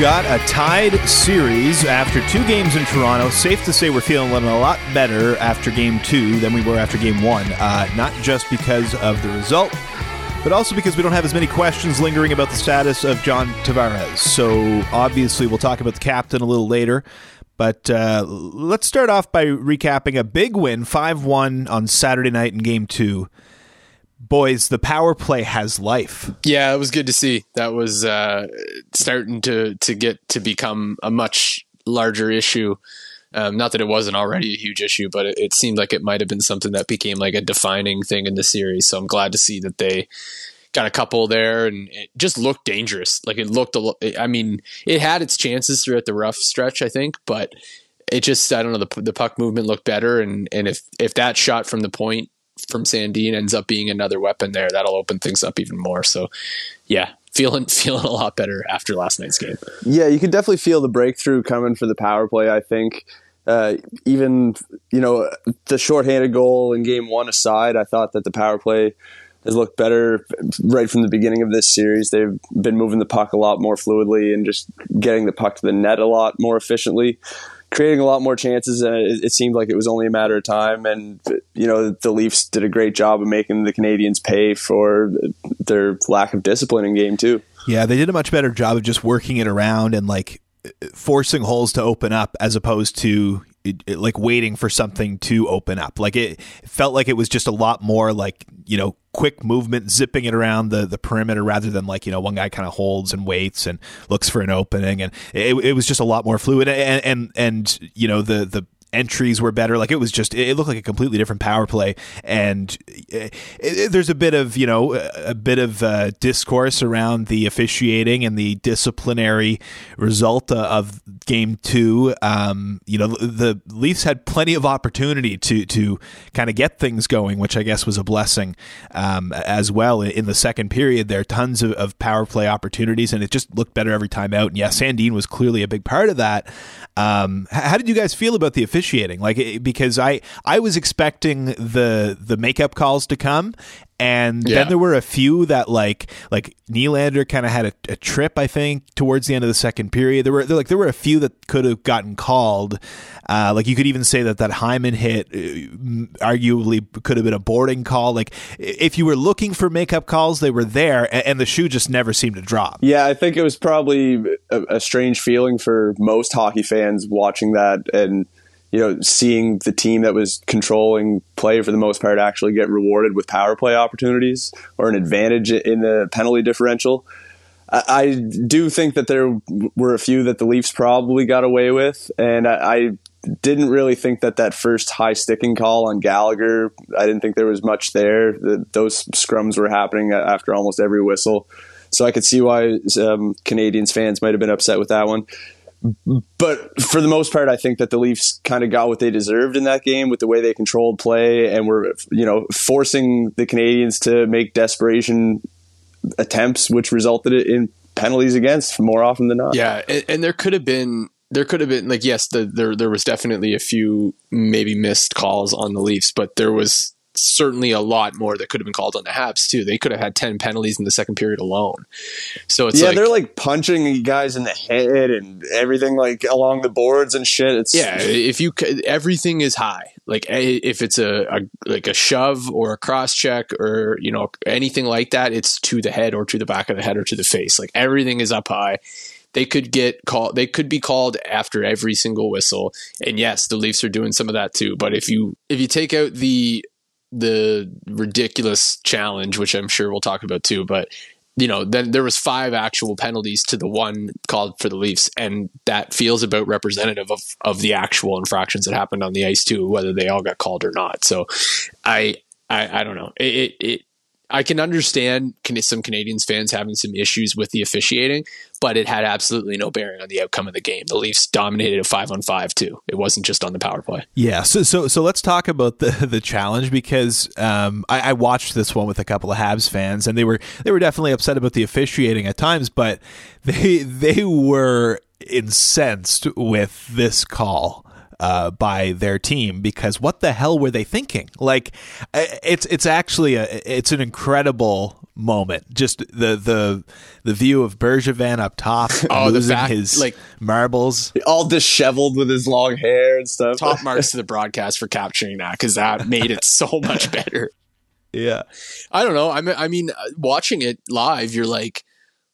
got a tied series after two games in Toronto. Safe to say we're feeling a lot better after game two than we were after game one. Uh, not just because of the result, but also because we don't have as many questions lingering about the status of John Tavares. So obviously, we'll talk about the captain a little later. But uh, let's start off by recapping a big win, 5 1 on Saturday night in game two boys, the power play has life. Yeah, it was good to see. That was uh, starting to to get to become a much larger issue. Um, not that it wasn't already a huge issue, but it, it seemed like it might have been something that became like a defining thing in the series. So I'm glad to see that they got a couple there, and it just looked dangerous. Like it looked a. I mean, it had its chances throughout the rough stretch, I think, but it just I don't know the the puck movement looked better, and and if if that shot from the point from Sandin ends up being another weapon there, that'll open things up even more. So, yeah, feeling feeling a lot better after last night's game. Yeah, you could definitely feel the breakthrough coming for the power play. I think. Uh, even you know the shorthanded goal in game one aside, I thought that the power play has looked better right from the beginning of this series. They've been moving the puck a lot more fluidly and just getting the puck to the net a lot more efficiently creating a lot more chances, and it, it, seemed like it was only a matter of time. And you know, the Leafs did a great job of making the Canadiens pay for their lack of discipline in game two. Yeah, they did a much better job of just working it around and like forcing holes to open up as opposed to it, it, like waiting for something to open up. Like it, it felt like it was just a lot more like you know quick movement, zipping it around the the perimeter rather than like you know one guy kind of holds and waits and looks for an opening, and it, it was just a lot more fluid. And and and you know the the entries were better. Like it was just, it looked like a completely different power play. And it, it, there's a bit of, you know, a bit of uh, discourse around the officiating and the disciplinary result uh, of game two. Um, you know, the Leafs had plenty of opportunity to, to kind of get things going, which I guess was a blessing um, as well in the second period. There are tons of, of, power play opportunities and it just looked better every time out. And yeah, Sandin was clearly a big part of that. Um, how did you guys feel about the officiating? Like, because I I was expecting the the makeup calls to come, and yeah. then there were a few that like like Nylander kind of had a, a, trip I think towards the end of the second period. There were there, like there were a few that could have gotten called. Uh, like you could even say that that Hyman hit uh, arguably could have been a boarding call. Like if you were looking for makeup calls, they were there, and, and the shoe just never seemed to drop. Yeah, I think it was probably a, a strange feeling for most hockey fans watching that and you know, seeing the team that was controlling play for the most part actually get rewarded with power play opportunities or an advantage in the penalty differential. I, do think that there were a few that the Leafs probably got away with, and I, didn't really think that that first high sticking call on Gallagher. I didn't think there was much there. The, those scrums were happening after almost every whistle, so I could see why um, Canadiens fans might have been upset with that one but for the most part, I think that the Leafs kind of got what they deserved in that game with the way they controlled play and were, you know, forcing the Canadiens to make desperation attempts, which resulted in penalties against more often than not. Yeah, and, and there could have been there could have been like yes, the, there there was definitely a few maybe missed calls on the Leafs, but there was certainly a lot more that could have been called on the Habs too. They could have had ten penalties in the second period alone. So it's yeah, like, they're like punching guys in the head and everything like along the boards and shit. It's yeah, if you everything is high. Like if it's a, a like a shove or a cross check or you know anything like that, it's to the head or to the back of the head or to the face. Like everything is up high they could get called they could be called after every single whistle and yes the leafs are doing some of that too but if you if you take out the the ridiculous challenge, which I'm sure we'll talk about too. But you know, then there was five actual penalties to the one called for the Leafs, and that feels about representative of of the actual infractions that happened on the ice too, whether they all got called or not. So, I I, I don't know. It, it I can understand some Canadiens fans having some issues with the officiating, but it had absolutely no bearing on the outcome of the game. The Leafs dominated a five on five too. It wasn't just on the power play. Yeah. So so so let's talk about the the challenge because um, I, I, watched this one with a couple of Habs fans, and they were they were definitely upset about the officiating at times, but they they were incensed with this call uh, by their team because what the hell were they thinking? Like, it's it's actually a it's an incredible moment. Just the the the view of Bergevin up top, Oh, losing fact- his like- marbles. All disheveled with his long hair and stuff. Top marks to the broadcast for capturing that because that made it so much better. Yeah, I don't know. I mean, I mean, uh, watching it live, you're like,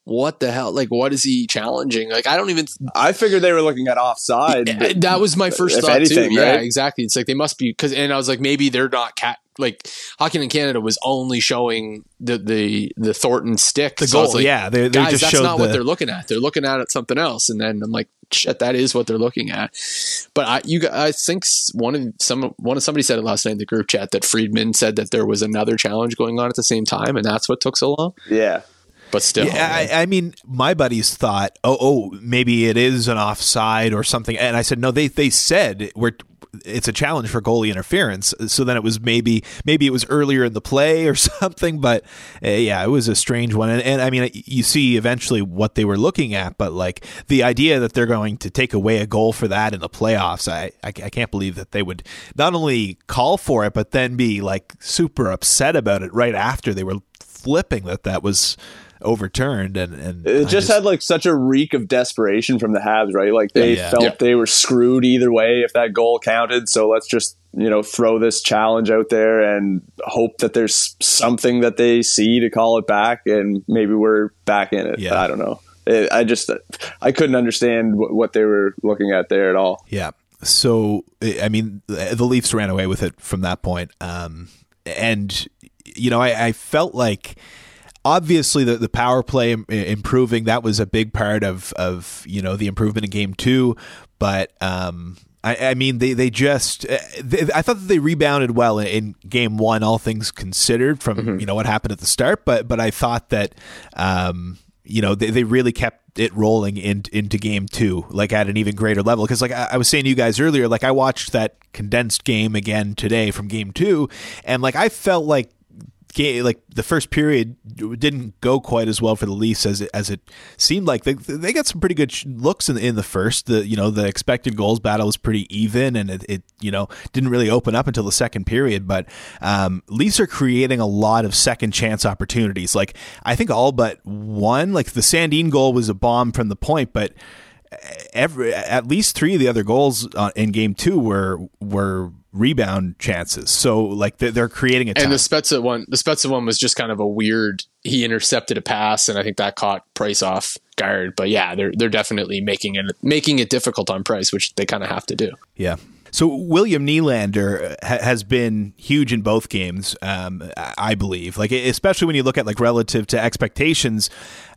what the hell? Like, what is he challenging? Like, I don't even. I figured they were looking at offside. Uh, that was my first thought anything, too. Yeah, exactly. It's like they must be because, and I was like, maybe they're not cat. Like Hockey in Canada was only showing the the the Thornton stick. the So goal. like, yeah, they, they guys, just that's not the, what they're looking at. They're looking at it something else. And then I'm like, shit, that is what they're looking at. But I, you, gu- I think one of some, one of somebody said it last night in the group chat that Friedman said that there was another challenge going on at the same time, and that's what took so long. yeah. But still, Yeah, I, I mean, my buddies thought, oh, oh, maybe it is an offside or something, and I said, no, they they said we're it's a challenge for goalie interference. So then it was maybe maybe it was earlier in the play or something, but uh, yeah, it was a strange one. And, and I mean, you see eventually what they were looking at, but like the idea that they're going to take away a goal for that in the playoffs, I I, I can't believe that they would not only call for it, but then be like super upset about it right after they were flipping that that was overturned and and It I just, had like such a reek of desperation from the Habs, right? Like they Yeah. felt Yeah. they were screwed either way if that goal counted. So let's just you know throw this challenge out there and hope that there's something that they see to call it back, and maybe we're back in it. Yeah. I don't know. It, I just I couldn't understand what, what they were looking at there at all. Yeah. So I mean, the Leafs ran away with it from that point, um, and you know, I, I felt like obviously the, the power play improving that was a big part of of you know the improvement in game two, but um, I, I mean they they just uh, they, I thought that they rebounded well in, in game one, all things considered, from you know what happened at the start, but but I thought that. Um, you know they, they really kept it rolling in, into game two like at an even greater level. Because like I, I was saying to you guys earlier like i watched that condensed game again today from game two. And like i felt like ga- like the first period didn't go quite as well for the Leafs as it, as it seemed like. They they got some pretty good looks in in the first. The you know the expected goals battle was pretty even and it, it you know didn't really open up until the second period. But um, Leafs are creating a lot of second chance opportunities. Like I think all but one like the Sandin goal was a bomb from the point but every at least three of the other goals uh, in game two were were rebound chances. So like they're, they're creating a and the Spezza one, the Spezza one was just kind of a weird. He intercepted a pass, and I think that caught Price off guard. But yeah, they're they're definitely making it making it difficult on Price, which they kind of have to do. Yeah. So William Nylander ha- has been huge in both games, um, I believe. Like especially when you look at like relative to expectations,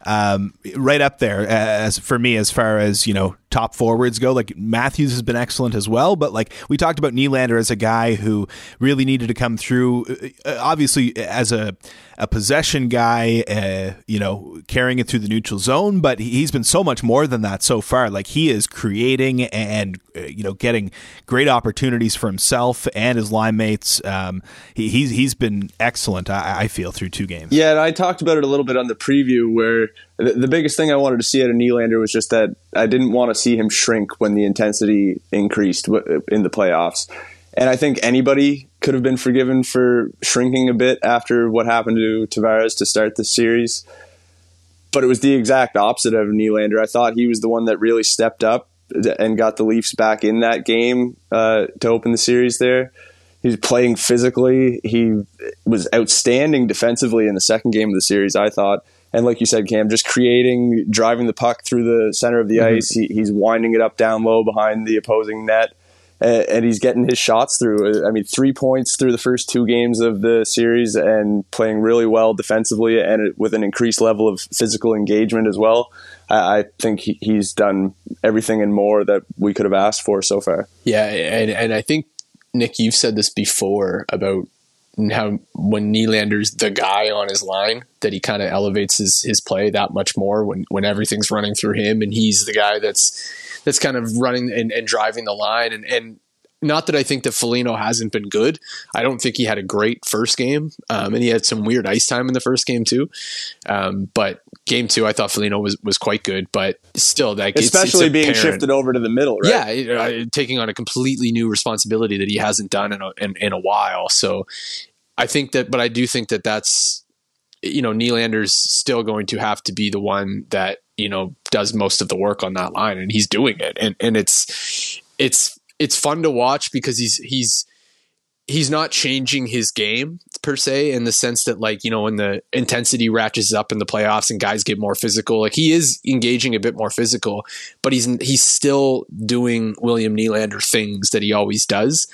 um, right up there as for me as far as you know top forwards go. Like Matthews has been excellent as well, but like we talked about Nylander as a guy who really needed to come through. uh, Obviously, as a a possession guy, uh, you know, carrying it through the neutral zone, but he- he's been so much more than that so far. Like he is creating and uh, you know getting great opportunities for himself and his line mates. Um, he, he's he's been excellent. I, I feel through two games. Yeah, and I talked about it a little bit on the preview where the, biggest thing I wanted to see out of Nylander was just that I didn't want to see him shrink when the intensity increased in the playoffs. And I think anybody could have been forgiven for shrinking a bit after what happened to Tavares to start the series. But it was the exact opposite of Nylander. I thought he was the one that really stepped up and got the Leafs back in that game uh, to open the series there. He was playing physically. He was outstanding defensively in the second game of the series, I thought. And like you said, Cam, just creating, driving the puck through the center of the Mm-hmm. ice. He, he's winding it up down low behind the opposing net. And, and he's getting his shots through. I mean, three points through the first two games of the series and playing really well defensively and with an increased level of physical engagement as well. I, I think he, he's done everything and more that we could have asked for so far. Yeah, and and I think Nick, you've said this before about how when Nylander's the guy on his line, that he kind of elevates his his play that much more when when everything's running through him, and he's the guy that's that's kind of running and, and driving the line, and and. Not that I think that Foligno hasn't been good. I don't think he had a great first game, um, and he had some weird ice time in the first game too. Um, but game two, I thought Foligno was was quite good, but still, like it's- it's Especially being shifted over to the middle, right? yeah, it- uh, taking on a completely new responsibility that he hasn't done in a, in, in a while. So I think that, but I do think that that's you know Nylander's still going to have to be the one that you know does most of the work on that line, and he's doing it, and and it's it's it's fun to watch because he's he's he's not changing his game per se in the sense that like you know when the intensity ratchets up in the playoffs and guys get more physical like he is engaging a bit more physical but he's he's still doing William Nylander things that he always does.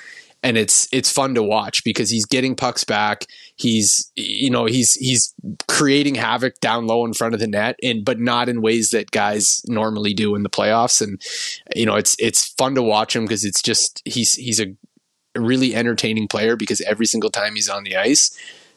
And it's it's fun to watch because he's getting pucks back. He's you know he's he's creating havoc down low in front of the net and but not in ways that guys normally do in the playoffs. And you know it's it's fun to watch him because it's just he's he's a really entertaining player because every single time he's on the ice,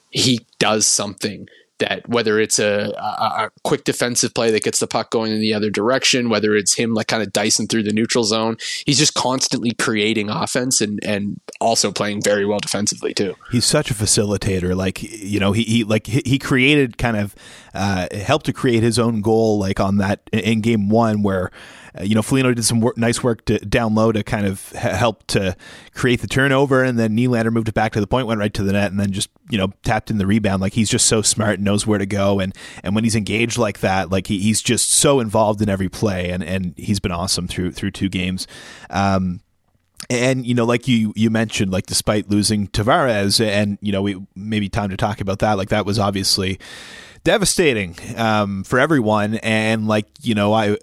he does something that whether it's a, a, a, quick defensive play that gets the puck going in the other direction, whether it's him like kind of dicing through the neutral zone, he's just constantly creating offense and and also playing very well defensively too. He's such a facilitator. Like you know, he, he like he created kind of uh, helped to create his own goal like on that in game one where uh, you know, Foligno did some work, nice work to, down low to kind of help to create the turnover, and then Nylander moved it back to the point, went right to the net, and then just you know tapped in the rebound. Like he's just so smart and knows where to go, and and when he's engaged like that, like he, he's just so involved in every play, and and he's been awesome through through two games. Um, and you know, like you you mentioned, like despite losing Tavares, and you know, we maybe time to talk about that. Like that was obviously devastating um, for everyone. And like you know, I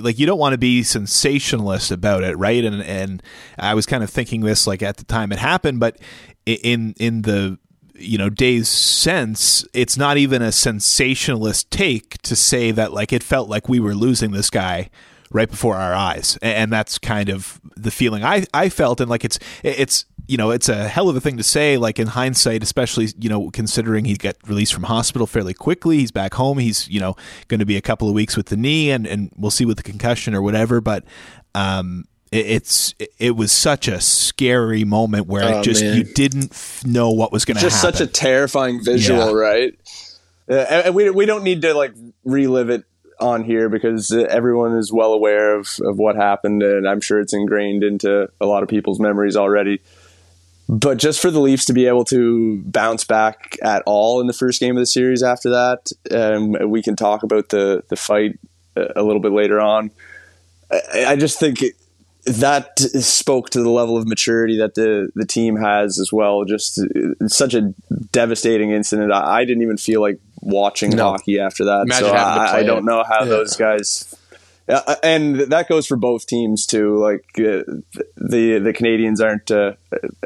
like you don't want to be sensationalist about it, right? And and I was kind of thinking this like at the time it happened, but in in the you know days since it's not even a sensationalist take to say that like it felt like we were losing this guy right before our eyes and that's kind of the feeling i i felt and like it's it's you know, it's a hell of a thing to say, like in hindsight, especially, you know, considering he got released from hospital fairly quickly. He's back home. He's, you know, going to be a couple of weeks with the knee and, and we'll see with the concussion or whatever. But, um, it, it's it was such a scary moment where oh, just man. you didn't f- know what was going to happen. Just such a terrifying visual, yeah. right? Uh, and we we don't need to like relive it on here because everyone is well aware of, of what happened and I'm sure it's ingrained into a lot of people's memories already but just for the Leafs to be able to bounce back at all in the first game of the series after that, um, we can talk about the the fight a little bit later on. I, I just think that spoke to the level of maturity that the the team has as well. Just such a devastating incident. I, I didn't even feel like watching no. hockey after that. Imagine so I, I, don't know how yeah. those guys uh, and that goes for both teams too. Like uh, the the Canadiens aren't uh,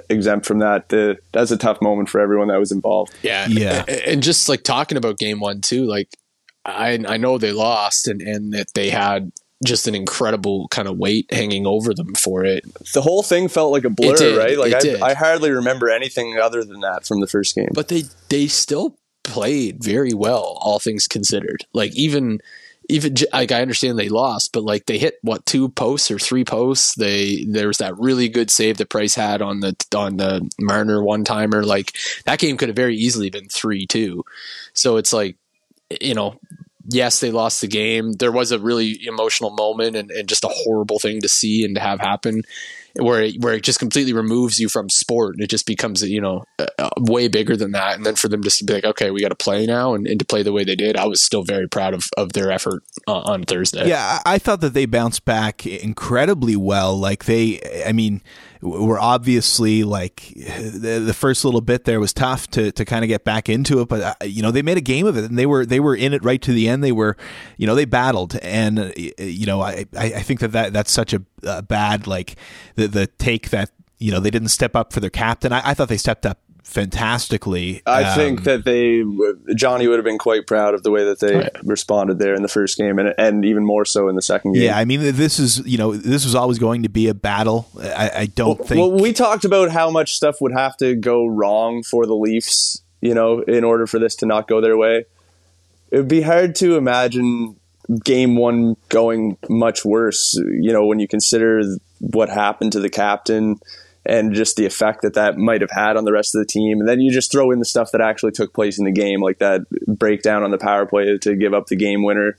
exempt from that. The, that's a tough moment for everyone that was involved. Yeah, yeah. And just like talking about game one too. Like I I know they lost and and that they had just an incredible kind of weight hanging over them for it. The whole thing felt like a blur, right? Like I, I hardly remember anything other than that from the first game. But they they still played very well, all things considered. Like even even like I understand they lost, but like they hit what two posts or three posts. They there was that really good save that Price had on the on the Marner one timer. Like that game could have very easily been three two. So it's like you know yes, they lost the game. There was a really emotional moment and, and, just a horrible thing to see and to have happen where it, where it just completely removes you from sport. And it just becomes you know uh, way bigger than that. And then for them just to be like okay we got to play now and, and, to play the way they did i was still very proud of, of their effort uh, on thursday. Yeah i thought that they bounced back incredibly well. Like they i mean were obviously like the, the, first little bit there was tough to, to kind of get back into it, but uh, you know they made a game of it and they were they were in it right to the end. They were, you know, they battled, and uh, you know I I think that, that that's such a, bad like the the take that you know they didn't step up for their captain. I, I thought they stepped up fantastically. I um, think that they Johnny would have been quite proud of the way that they right. responded there in the first game, and and even more so in the second game. Yeah, I mean, this is you know this was always going to be a battle. I, I don't well, think. Well, we talked about how much stuff would have to go wrong for the Leafs, you know, in order for this to not go their way. It would be hard to imagine game one going much worse. You know, when you consider what happened to the captain and just the effect that that might have had on the rest of the team. And then you just throw in the stuff that actually took place in the game, like that breakdown on the power play to give up the game winner.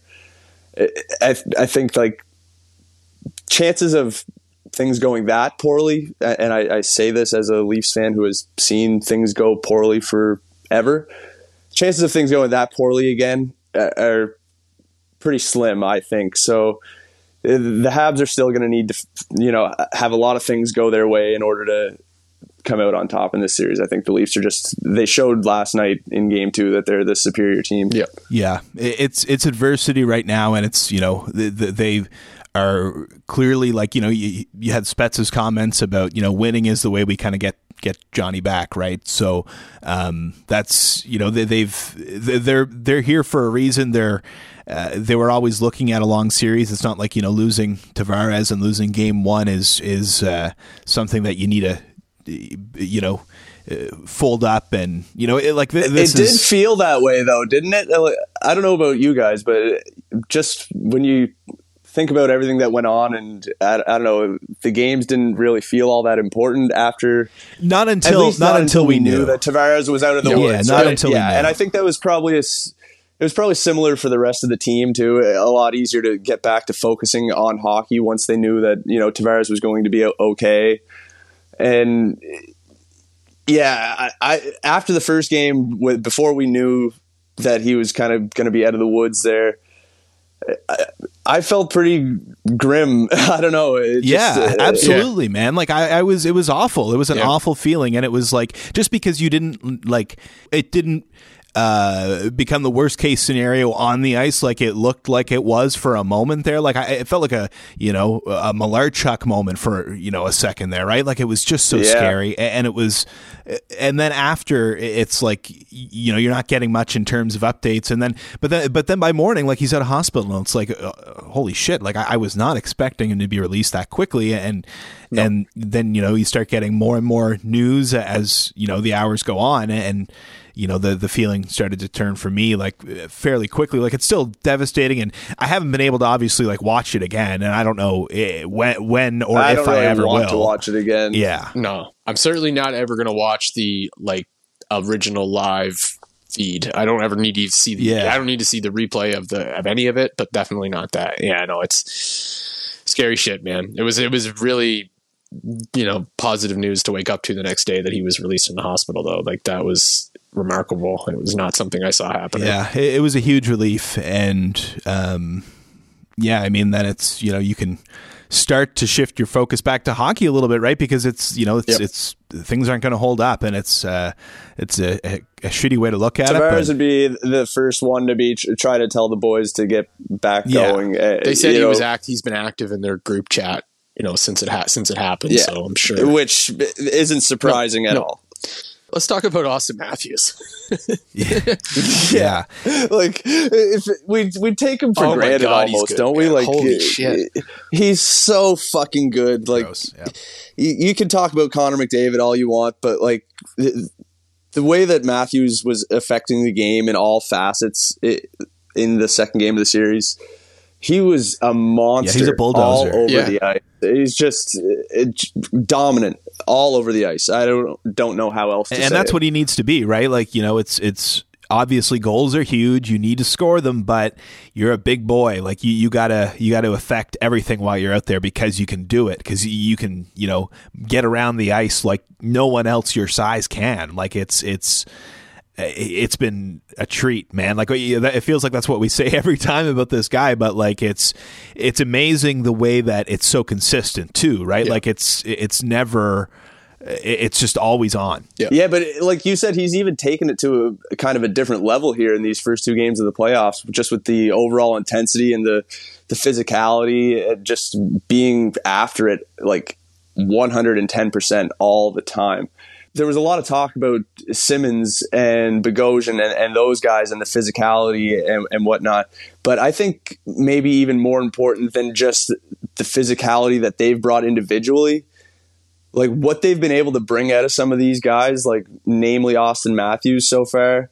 I, I think like chances of things going that poorly, and I, I, say this as a Leafs fan who has seen things go poorly forever. chances of things going that poorly again uh, are pretty slim, I think. So the Habs are still going to need to, you know, have a lot of things go their way in order to come out on top in this series. I think the Leafs are just they showed last night in game 2 that they're the superior team. Yeah. Yeah, it's it's adversity right now and it's, you know, they they are clearly like, you know, you, you had Spetz's comments about, you know, winning is the way we kind of get get Johnny back, right? So um, that's you know they, they've they're they're here for a reason. They're uh, they were always looking at a long series. It's not like you know losing Tavares and losing game one is is uh, something that you need to you know uh, fold up and you know it, like th- this. It is, did feel that way though, didn't it? I don't know about you guys, but just when you think about everything that went on, and I, I, don't know, the games didn't really feel all that important after. Not until not, not, until we knew. that Tavares was out of the yeah, woods. Yeah, not right? until yeah, and I think that was probably a. It was probably similar for the rest of the team too. A lot easier to get back to focusing on hockey once they knew that you know Tavares was going to be okay, and yeah, I, I after the first game, with, before we knew that he was kind of going to be out of the woods there I, I felt pretty grim. I don't know. yeah, uh, absolutely, yeah. man. Like I, I was, it was awful. It was an yeah. awful feeling, and it was like just because you didn't like it didn't uh, become the worst case scenario on the ice, like it looked like it was for a moment there. Like I, it felt like a you know a Malarchuk moment for you know a second there, right? Like it was just so yeah. scary, and it was, and then after it's like you know you're not getting much in terms of updates, and then but then but then by morning, like he's at a hospital, and it's like uh, holy shit! Like I, I, was not expecting him to be released that quickly, and no. and then you know you start getting more and more news as you know the hours go on, and you know the the feeling started to turn for me like fairly quickly. Like it's still devastating and I haven't been able to obviously like watch it again and I don't know eh, when when or I if I ever want will. to watch it again. Yeah. No. I'm certainly not ever going to watch the like original live feed. I don't ever need to see the yeah. I don't need to see the replay of the of any of it but definitely not that. Yeah no it's scary shit man. It was it was really you know positive news to wake up to the next day that he was released from the hospital though. Like that was remarkable. It was not something I saw happen. Yeah, it, it was a huge relief, and um, yeah, I mean that it's you know you can start to shift your focus back to hockey a little bit, right? Because it's you know it's yep. it's things aren't going to hold up, and it's uh, it's a, a, a, shitty way to look at Tavares it. Tavares would be the first one to be try to tell the boys to get back yeah. going. Uh, they said he know. was act. He's been active in their group chat, you know, since it ha- since it happened. Yeah. So I'm sure, which isn't surprising no, at no. all. Let's talk about Auston Matthews. yeah. yeah. Like if we we take him for oh granted God, almost, don't we? Like holy shit. He's so fucking good. Like yeah. you, you, can talk about Connor McDavid all you want, but like the, the way that Matthews was affecting the game in all facets it, in the second game of the series, he was a monster. Yeah, he's a bulldozer. all over yeah. the ice. He's just uh, it, dominant all over the ice. I don't don't know how else. and that's it. what he needs to be, right? Like you know, it's it's obviously goals are huge. You need to score them, but you're a big boy. Like you, you gotta you gotta affect everything while you're out there because you can do it. Because you can you know get around the ice like no one else your size can. Like it's it's it's been a treat, man. Like it feels like that's what we say every time about this guy, but like it's it's amazing the way that it's so consistent too, right? Yeah. Like it's it's never it's just always on. Yeah. yeah, but like you said, he's even taken it to a, kind of a different level here in these first two games of the playoffs, just with the overall intensity and the the physicality, and just being after it like 110% all the time there was a lot of talk about Simmonds and Bogosian and, and those guys and the physicality and, and whatnot. But I think maybe even more important than just the physicality that they've brought individually, like what they've been able to bring out of some of these guys, like namely Auston Matthews so far,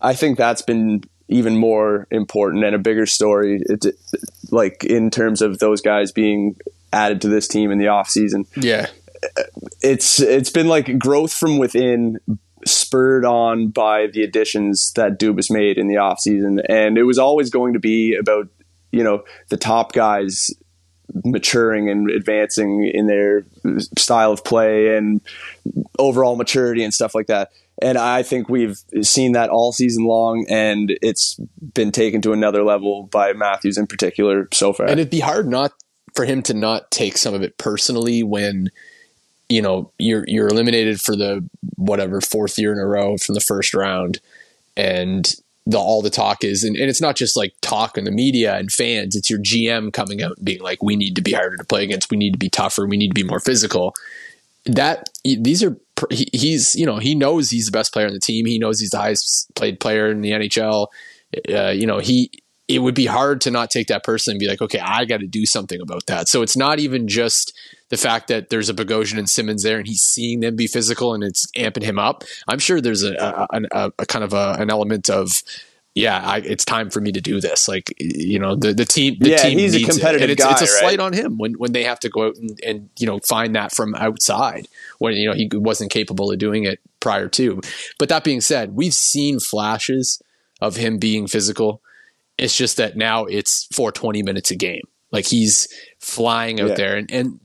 I think that's been even more important and a bigger story, it, like in terms of those guys being added to this team in the off season. Yeah it's it's been like growth from within spurred on by the additions that Dubas made in the offseason. And it was always going to be about, you know, the top guys maturing and advancing in their style of play and overall maturity and stuff like that. And I think we've seen that all season long, and it's been taken to another level by Matthews in particular so far. And it'd be hard not for him to not take some of it personally when you know you're you're eliminated for the whatever fourth year in a row from the first round, and the all the talk is, and, and it's not just like talk in the media and fans. It's your GM coming out and being like, "We need to be harder to play against. We need to be tougher. We need to be more physical." That these are he's you know he knows he's the best player on the team. He knows he's the highest played player in the NHL. Uh, you know he it would be hard to not take that person and be like, okay, I got to do something about that. So it's not even just the fact that there's a Bogosian and Simmonds there and he's seeing them be physical and it's amping him up. I'm sure there's a, a, a, a kind of an element of, yeah, I, it's time for me to do this. Like, you know, the, the team, the yeah, team he's a competitive it. it's, guy. It's a right? slight on him when, when they have to go out and, and, you know, find that from outside when, you know, he wasn't capable of doing it prior to. But that being said, we've seen flashes of him being physical it's just that now it's for 20 minutes a game. Like he's flying out Yeah. there and, and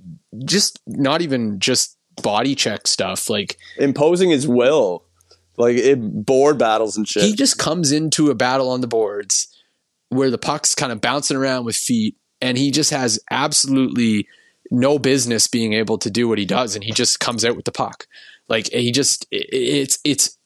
just not even just body check stuff. Like Imposing his will, like it, board battles and shit. he just comes into a battle on the boards where the puck's kind of bouncing around with feet and he just has absolutely no business being able to do what he does and he just comes out with the puck. Like he just it, it's it's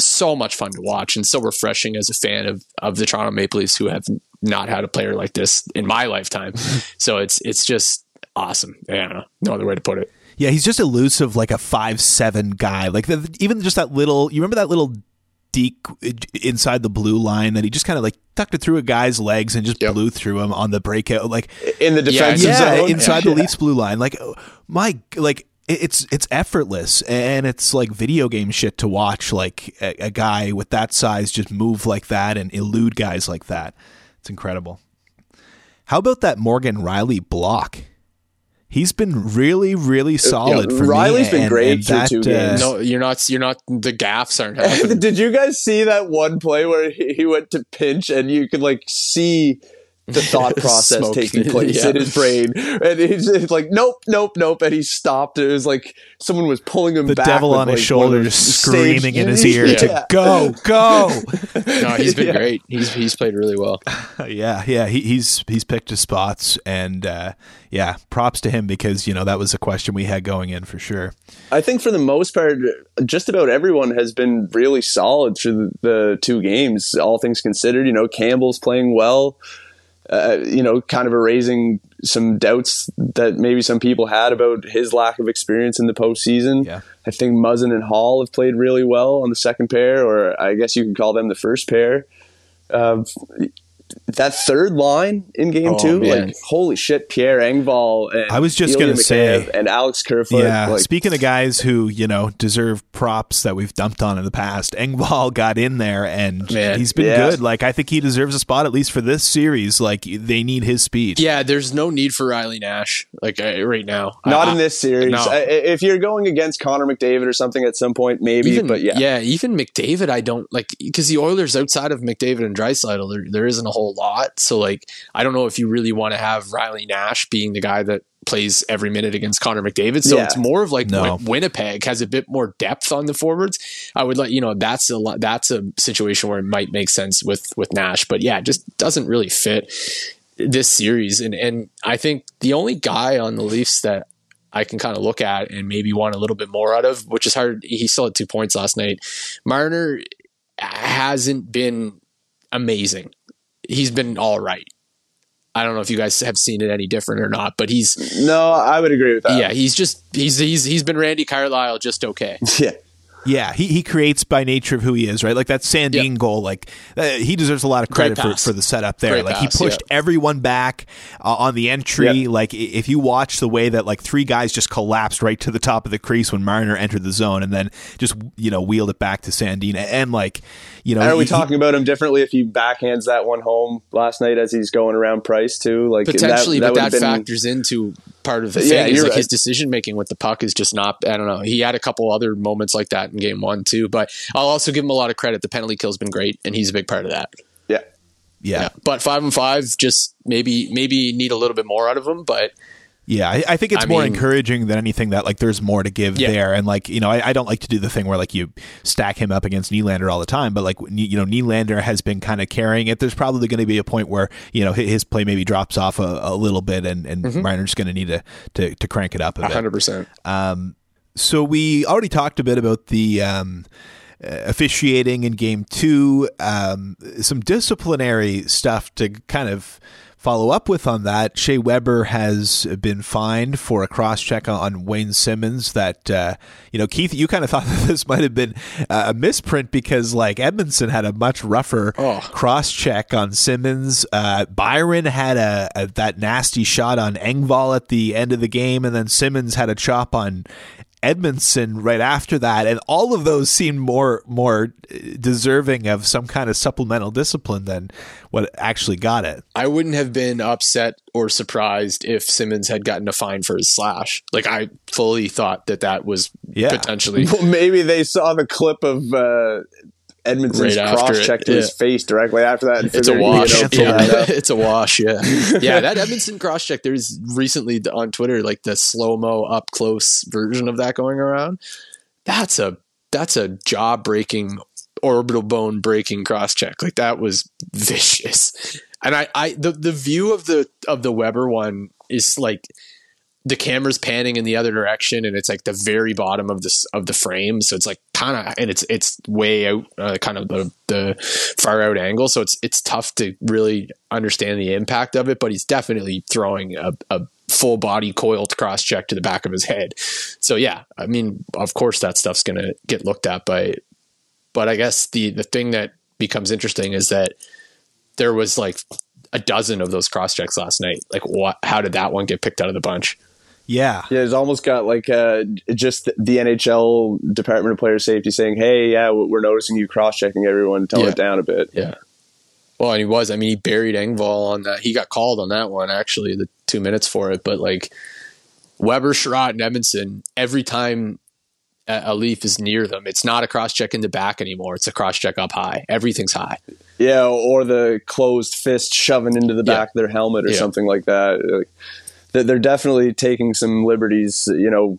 so much fun to watch and so refreshing as a fan of of the Toronto Maple Leafs who have not had a player like this in my lifetime. so it's it's just awesome. I don't know, no other way to put it. Yeah, he's just elusive, like a five seven guy. Like the, even just that little. You remember that little deke inside the blue line that he just kind of like tucked it through a guy's legs and just Yep. blew through him on the breakout. Like in the defensive yeah, zone. inside the Leafs blue line. Like oh, my, like it- it's it's effortless and it's like video game shit to watch. Like a, a guy with that size just move like that and elude guys like that. It's incredible. How about that Morgan Rielly block? He's been really, really solid for me. Rielly's been and- great and through that, two uh, games. No, you're not. You're not. The gaffs aren't happening. Did you guys see that one play where he he went to pinch and you could like see the thought process Smoke. taking place Yeah. in his brain, and he's just like, "Nope, nope, nope," and he stopped. It was like someone was pulling him the back. devil with, on his like, shoulder, one just screaming stage- in his ear Yeah. to go, go. no, he's been Yeah. great. He's he's played really well. yeah, yeah, he, he's he's picked his spots, and uh, yeah, props to him because you know that was a question we had going in for sure. I think for the most part, just about everyone has been really solid through the, the two games. All things considered, you know, Campbell's playing well. Uh, you know, kind of erasing some doubts that maybe some people had about his lack of experience in the postseason. Yeah. I think Muzzin and Holl have played really well on the second pair, or I guess you could call them the first pair. Uh, that third line in game Oh, two, man. like holy shit, Pierre Engvall and I was just gonna say- and Alex Kerfoot. yeah, like, speaking of guys who you know deserve props that we've dumped on in the past, Engvall got in there and Man. he's been Yeah. good. Like I think he deserves a spot at least for this series. Like they need his speed. Yeah, there's no need for Riley Nash like uh, right now. Not I- in this series. no. I- If you're going against Connor McDavid or something at some point, maybe. even but yeah, yeah, even McDavid, I don't like because the Oilers outside of McDavid and Draisaitl, there there isn't a whole lot. So like, I don't know if you really want to have Riley Nash being the guy that plays every minute against Connor McDavid. So Yeah. it's more of like No. Win- Winnipeg has a bit more depth on the forwards. I would let you know that's a lot, that's a situation where it might make sense with with Nash, but yeah, it just doesn't really fit this series. And and I think the only guy on the Leafs that I can kind of look at and maybe want a little bit more out of, which is hard. He still had two points last night. Marner hasn't been amazing. He's been all right. I don't know if you guys have seen it any different or not, but he's no, I would agree with that. yeah, he's just he's he's he's been Randy Carlyle just okay. yeah. Yeah, he, he creates by nature of who he is, right? Like that Sandin goal, like uh, he deserves a lot of credit for, for the setup there. Great like pass, he pushed yeah. everyone back uh, on the entry. Yep. Like if you watch the way that like three guys just collapsed right to the top of the crease when Marner entered the zone, and then just you know wheeled it back to Sandin, and like you know, And are we he- talking about him differently if he backhands that one home last night as he's going around Price too? Like Potentially, that, but would've that been- factors into part of the Yeah, thing. Is like right. his decision making with the puck is just not. I don't know. He had a couple other moments like that in game one too. But I'll also give him a lot of credit. The penalty kill's been great, and he's a big part of that. Yeah, Yeah. But five and five, just maybe maybe need a little bit more out of him, But Yeah, I, I think it's I more mean- encouraging than anything that like there's more to give Yeah. there, and like you know I, I don't like to do the thing where like you stack him up against Nylander all the time, but like you know Nylander has been kind of carrying it. There's probably going to be a point where you know his play maybe drops off a, a little bit, and and Mm-hmm. Reiner's going to need to, to to crank it up a hundred percent. So we already talked a bit about the um, uh, officiating in game two, um, some disciplinary stuff to kind of follow up with on that. Shea Weber has been fined for a cross check on Wayne Simmonds. That uh, you know, Keith, you kind of thought that this might have been uh, a misprint because like Edmundson had a much rougher Oh. cross check on Simmonds. Uh, Byron had a, a that nasty shot on Engvall at the end of the game, and then Simmonds had a chop on Edmundson right after that, and all of those seemed more more deserving of some kind of supplemental discipline than what actually got it. I wouldn't have been upset or surprised if Simmonds had gotten a fine for his slash. Like I fully thought that that was Yeah. potentially Well, maybe they saw the clip of uh, Edmundson's Right cross it, check to his face directly after that. and It's a figured, you wash. know, Yeah, it's a wash. Yeah, yeah. That Edmundson cross check. There's recently on Twitter like the slow mo up close version of that going around. That's a that's a jaw breaking, orbital bone breaking cross check. Like that was vicious. And I, I the the view of the of the Weber one is like the camera's panning in the other direction and it's like the very bottom of this of the frame. So it's like kind of and it's it's way out uh, kind of the the far out angle. So it's it's tough to really understand the impact of it but he's definitely throwing a, a full body coiled cross check to the back of his head. So yeah i mean of course that stuff's going to get looked at by but i guess the the thing that becomes interesting is that there was like a dozen of those cross checks last night. Like what how did that one get picked out of the bunch Yeah, Yeah, it's almost got like uh, just the NHL Department of Player Safety saying, "Hey, yeah, we're noticing you cross-checking everyone. Tone Yeah. it down a bit." Yeah. Well, and he was. I mean, he buried Engvall on that. He got called on that one, actually, the two minutes for it. But like Weber, Chiarot, and Edmundson, every time a, Leaf is near them, it's not a cross check in the back anymore. It's a cross check up high. Everything's high. Yeah, or the closed fist shoving into the Yeah. back of their helmet or Yeah. something like that. Like, they're- they're definitely taking some liberties, you know,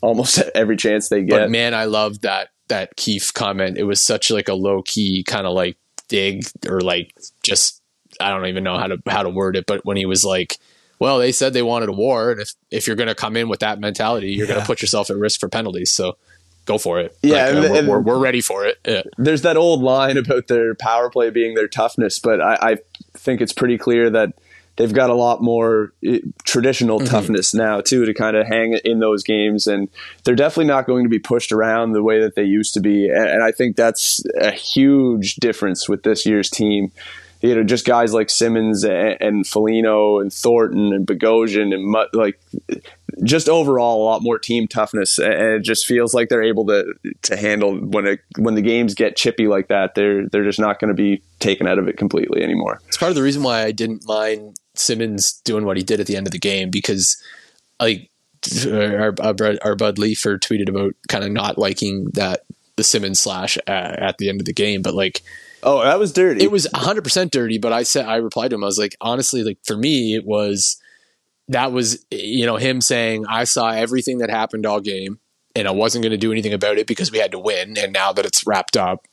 almost every chance they get. But man, I love that that Keefe comment. It was such like a low key kind of like dig or like just I don't even know how to how to word it. But when he was like, "Well, they said they wanted a war, and if if you're going to come in with that mentality, you're going to put yourself at risk for penalties. So go for it. Yeah, Like, uh, we're, and- we're, we're ready for it. Yeah. There's that old line about their power play being their toughness, but I, I think it's pretty clear that they've got a lot more eh, traditional Mm-hmm. toughness now too to kind of hang in those games, and they're definitely not going to be pushed around the way that they used to be. And, and I think that's a huge difference with this year's team. You know, just guys like Simmonds and, and Foligno and Thornton and Bogosian and Mut, like just overall a lot more team toughness, and it just feels like they're able to to handle when it when the games get chippy like that. They're they're just not going to be taken out of it completely anymore. It's part of the reason why I didn't mind Simmonds doing what he did at the end of the game because, like, our, our, Bud- our Bud Leafer tweeted about kind of not liking that the Simmonds slash uh, at the end of the game, but like Oh, that was dirty. it was 100% dirty. But I said I replied to him. I was like, honestly, like for me, it was that was you know him saying I saw everything that happened all game and I wasn't going to do anything about it because we had to win. And now that it's wrapped up,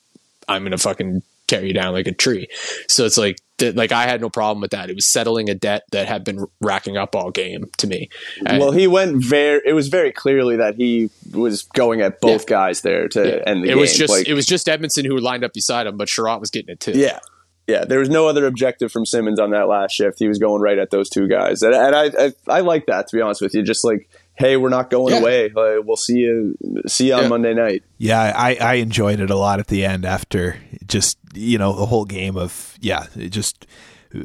I'm going to fucking tear you down like a tree. So it's like, that, like I had no problem with that. It was settling a debt that had been racking up all game to me. And- well, he went very. It was very clearly that he was going at both Yeah. guys there to yeah, end the it game. was just Like, it was just Edmundson who lined up beside him, but Chiarot was getting it too. yeah, yeah. There was no other objective from Simmonds on that last shift. He was going right at those two guys, and, and I, I I like that to be honest with you. Just like, hey, we're not going Yeah. away. Like, we'll see you see you on Yeah. Monday night. Yeah, I, I enjoyed it a lot at the end after just you know the whole game of yeah it just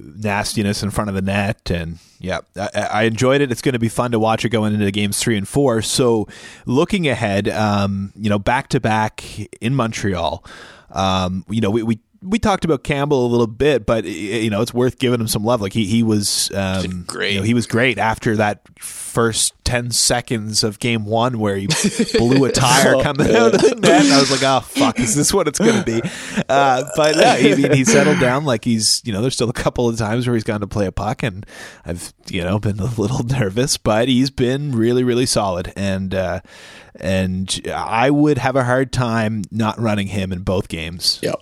nastiness in front of the net and yeah I, I enjoyed it. It's going to be fun to watch it going into the games three and four. So looking ahead, um, you know back to back in Montreal. Um, you know, we, we we talked about Campbell a little bit, but you know it's worth giving him some love. Like he he was um, great. You know, he was great after that first ten seconds of game one where he blew a tire Oh, coming out of the net. And I was like, oh fuck, is this what it's going to be? Uh, but yeah, I mean, he settled down. Like he's you know there's still a couple of times where he's gone to play a puck, and I've you know been a little nervous, but he's been really really solid and. Uh, and I would have a hard time not running him in both games. Yep.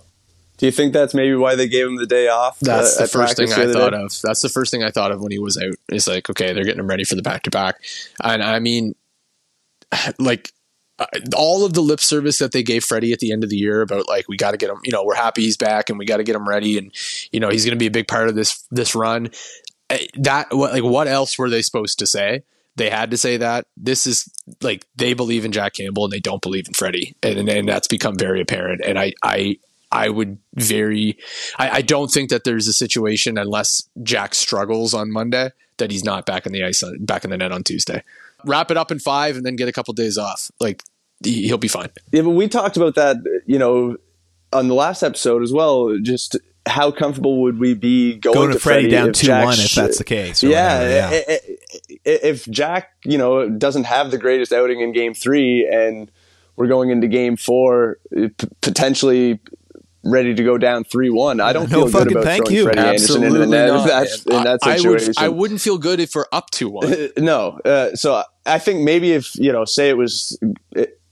Do you think that's maybe why they gave him the day off? That's uh, the first thing I thought day? of. That's the first thing I thought of when he was out. It's like, okay, they're getting him ready for the back to back. And I mean, like, uh, all of the lip service that they gave Freddie at the end of the year about like we got to get him, you know, we're happy he's back and we got to get him ready and you know he's going to be a big part of this this run. Uh, That what like what else were they supposed to say? They had to say that this is like they believe in Jack Campbell and they don't believe in Freddie, and and that's become very apparent. And I I I would very I, I don't think that there's a situation unless Jack struggles on Monday that he's not back in the ice on, back in the net on Tuesday. Wrap it up in five and then get a couple days off. Like he, he'll be fine. Yeah, but we talked about that, you know, on the last episode as well. Just how comfortable would we be going, Going to to Freddie down if two Jack one sh- if that's the case. Yeah, whatever, i- i- i- if Jack, you know, doesn't have the greatest outing in Game Three, and we're going into Game Four, uh, potentially ready to go down three one, I don't No feel good about thank throwing you. Freddie Andersen into the net not. if that's, in that I, I situation. would, I wouldn't feel good if we're up to one. No. Uh, so I think maybe if you know, say it was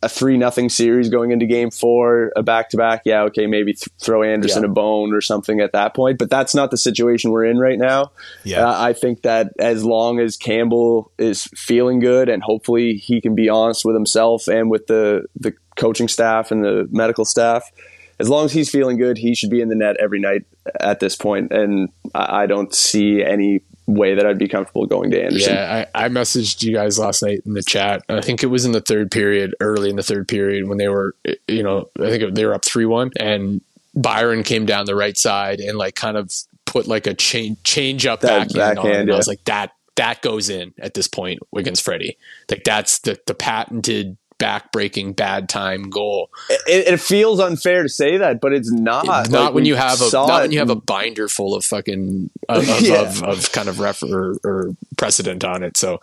a three nothing series going into Game Four, a back to back. Yeah, okay, maybe th- throw Andersen Yeah. a bone or something at that point. But that's not the situation we're in right now. Yeah. Uh, I think that as long as Campbell is feeling good and hopefully he can be honest with himself and with the the coaching staff and the medical staff. As long as he's feeling good, he should be in the net every night at this point, and I I don't see any way that I'd be comfortable going to Andersen. Yeah, I, I messaged you guys last night in the chat. I think it was in the third period, early in the third period, when they were, you know, I think they were up 3 1, and Byron came down the right side and, like, kind of put like a change, change up That backhand, on backhand, And I was like, that, that goes in at this point against Freddie. Like, that's the, the patented back breaking bad time goal. it, it feels unfair to say that, but it's not. not Like, when you have a not it when you have a binder full of fucking of, of, Yeah. of, of kind of ref or, or precedent on it. So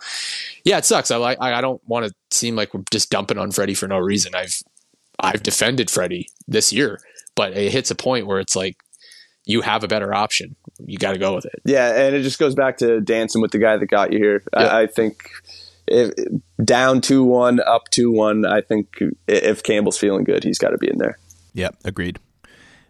yeah, it sucks. I like I don't want to seem like we're just dumping on Freddie for no reason. I've I've defended Freddie this year, but it hits a point where it's like you have a better option. You got to go with it. Yeah, and it just goes back to dancing with the guy that got you here. Yeah. I, I think if, down two one, up two one. I think if Campbell's feeling good, he's got to be in there. Yep, agreed.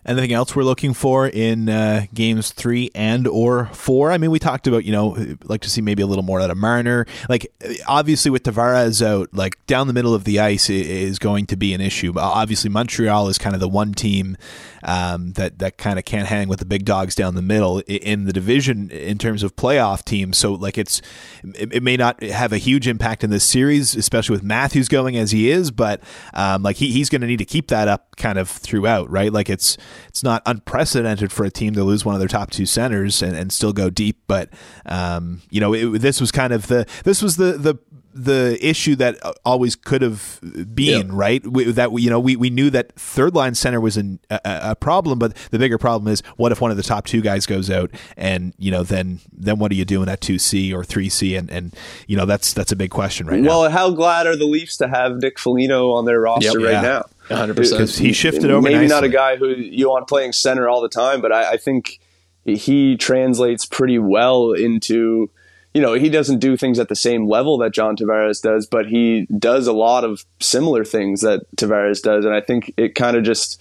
Anything else we're looking for in uh, games three and or four? I mean, we talked about you know like to see maybe a little more out of Marner. Like obviously with Tavares out, like down the middle of the ice is going to be an issue. But obviously Montreal is kind of the one team um, that that kind of can't hang with the big dogs down the middle in the division in terms of playoff teams. So like it's it, it may not have a huge impact in this series, especially with Matthews going as he is, but um, like he, he's going to need to keep that up kind of throughout, right? Like it's it's not unprecedented for a team to lose one of their top two centers and, and still go deep, but um, you know it, this was kind of the this was the the the issue that always could have been Yeah. right we, that we, you know we, we knew that third line center was an, a, a problem but the bigger problem is what if one of the top two guys goes out and you know then then what are you doing at 2c or 3c and and you know that's that's a big question right now Well, how glad are the Leafs to have Nick Foligno on their roster Yep. right Yeah. now? 100%. because he shifted over Maybe not a guy who you want playing center all the time, but I, I think he translates pretty well into. You know, he doesn't do things at the same level that John Tavares does, but he does a lot of similar things that Tavares does, and I think it kind of just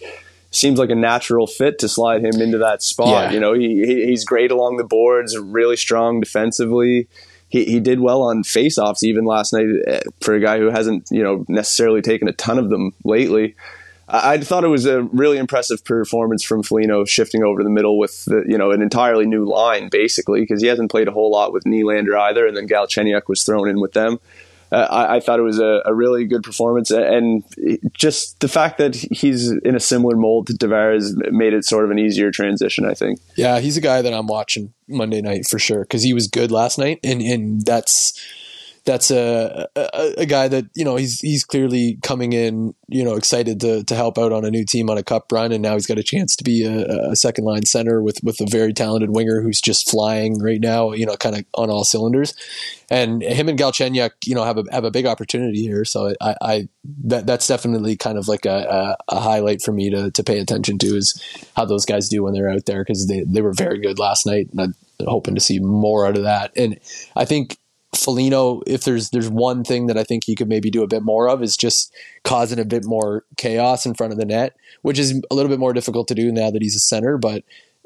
seems like a natural fit to slide him into that spot. Yeah. You know, he, he he's great along the boards, really strong defensively. He, he did well on faceoffs even last night eh, for a guy who hasn't you know necessarily taken a ton of them lately. I, thought it was a really impressive performance from Foligno shifting over to the middle with the, you know an entirely new line basically because he hasn't played a whole lot with Nylander either, and then Galchenyuk was thrown in with them. Uh, I, I thought it was a, a really good performance, and just the fact that he's in a similar mold to Tavares made it sort of an easier transition. I think. Yeah, he's a guy that I'm watching Monday night for sure because he was good last night, and and that's that's a, a, a guy that you know he's he's clearly coming in you know excited to to help out on a new team on a cup run, and now he's got a chance to be a, a second line center with with a very talented winger who's just flying right now, you know, kind of on all cylinders. And him and Galchenyuk, you know, have a have a big opportunity here. So I, I that that's definitely kind of like a, a, a highlight for me to to pay attention to is how those guys do when they're out there because they they were very good last night, and I'm hoping to see more out of that. And I think Foligno, if there's there's one thing that I think he could maybe do a bit more of is just causing a bit more chaos in front of the net, which is a little bit more difficult to do now that he's a center, but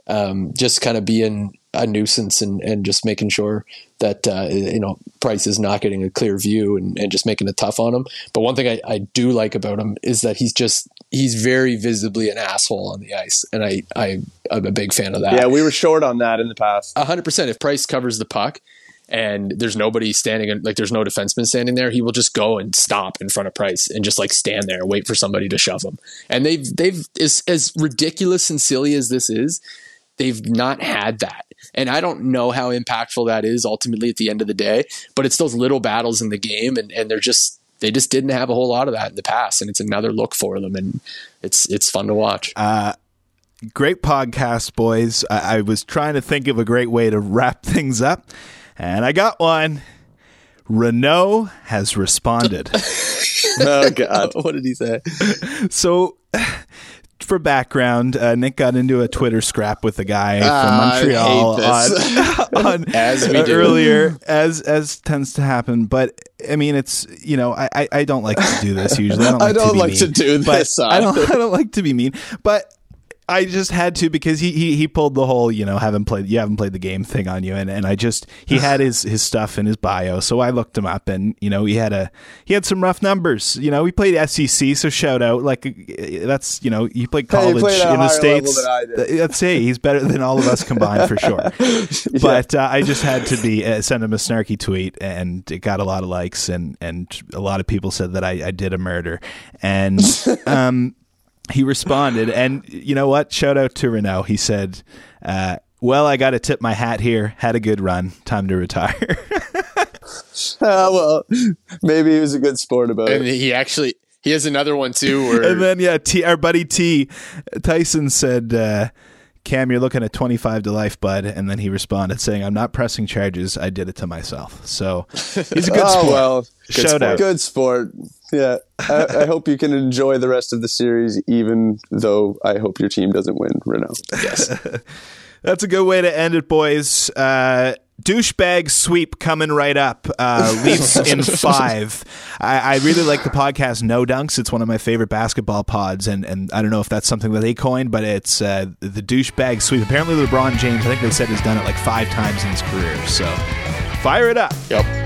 um, just kind of being a nuisance and, and just making sure that uh, you know Price is not getting a clear view and, and just making it tough on him. But one thing I, I do like about him is that he's just he's very visibly an asshole on the ice, and I I I'm a big fan of that. Yeah, we were short on that in the past. hundred percent. If Price covers the puck and there's nobody standing like there's no defenseman standing there, he will just go and stop in front of Price and just like stand there, wait for somebody to shove him. And they've they've as as ridiculous and silly as this is, they've not had that. And I don't know how impactful that is ultimately at the end of the day, but it's those little battles in the game and, and they're just they just didn't have a whole lot of that in the past and it's another look for them and it's it's fun to watch. Uh great podcast, boys. I, I was trying to think of a great way to wrap things up, and I got one. Renault has responded. Oh God! what did he say? so, for background, uh, Nick got into a Twitter scrap with a guy Ah, from Montreal on, on As we uh, earlier, as as tends to happen. But I mean, it's you know, I I, I don't like to do this usually. I don't like, I don't to, like mean, to do this, I don't. I don't like to be mean, but. I just had to because he, he he pulled the whole you know haven't played you haven't played the game thing on you. And, and I just he had his his stuff in his bio. So I looked him up and you know he had a he had some rough numbers. You know he played SEC so shout out. Like that's you know he played Hey, college played in the states. than I did. let's say he's better than all of us combined for sure. But uh, I just had to be uh, send him a snarky tweet and it got a lot of likes and and a lot of people said that I, I did a murder. And um he responded, and you know what? Shout out to Renault. He said, uh, "Well, I got to tip my hat here. Had a good run. Time to retire." Ah, well, maybe he was a good sport about And it. he actually he has another one too where and then yeah, T, our buddy T Tyson said, uh, "Cam, you're looking at 25 to life, bud." And then he responded saying, "I'm not pressing charges. I did it to myself." So he's a good oh sport. well, Shout sport. out. good sport. Yeah, I, I hope you can enjoy the rest of the series, even though I hope your team doesn't win, Renault. yes. That's a good way to end it, boys. Uh, douchebag sweep coming right up. Uh, Leafs in five. I, I really like the podcast No Dunks. It's one of my favorite basketball pods, and, and I don't know if that's something that they coined, but it's uh, the douchebag sweep. Apparently, LeBron James, I think they said, has done it like five times in his career. So fire it up. Yep.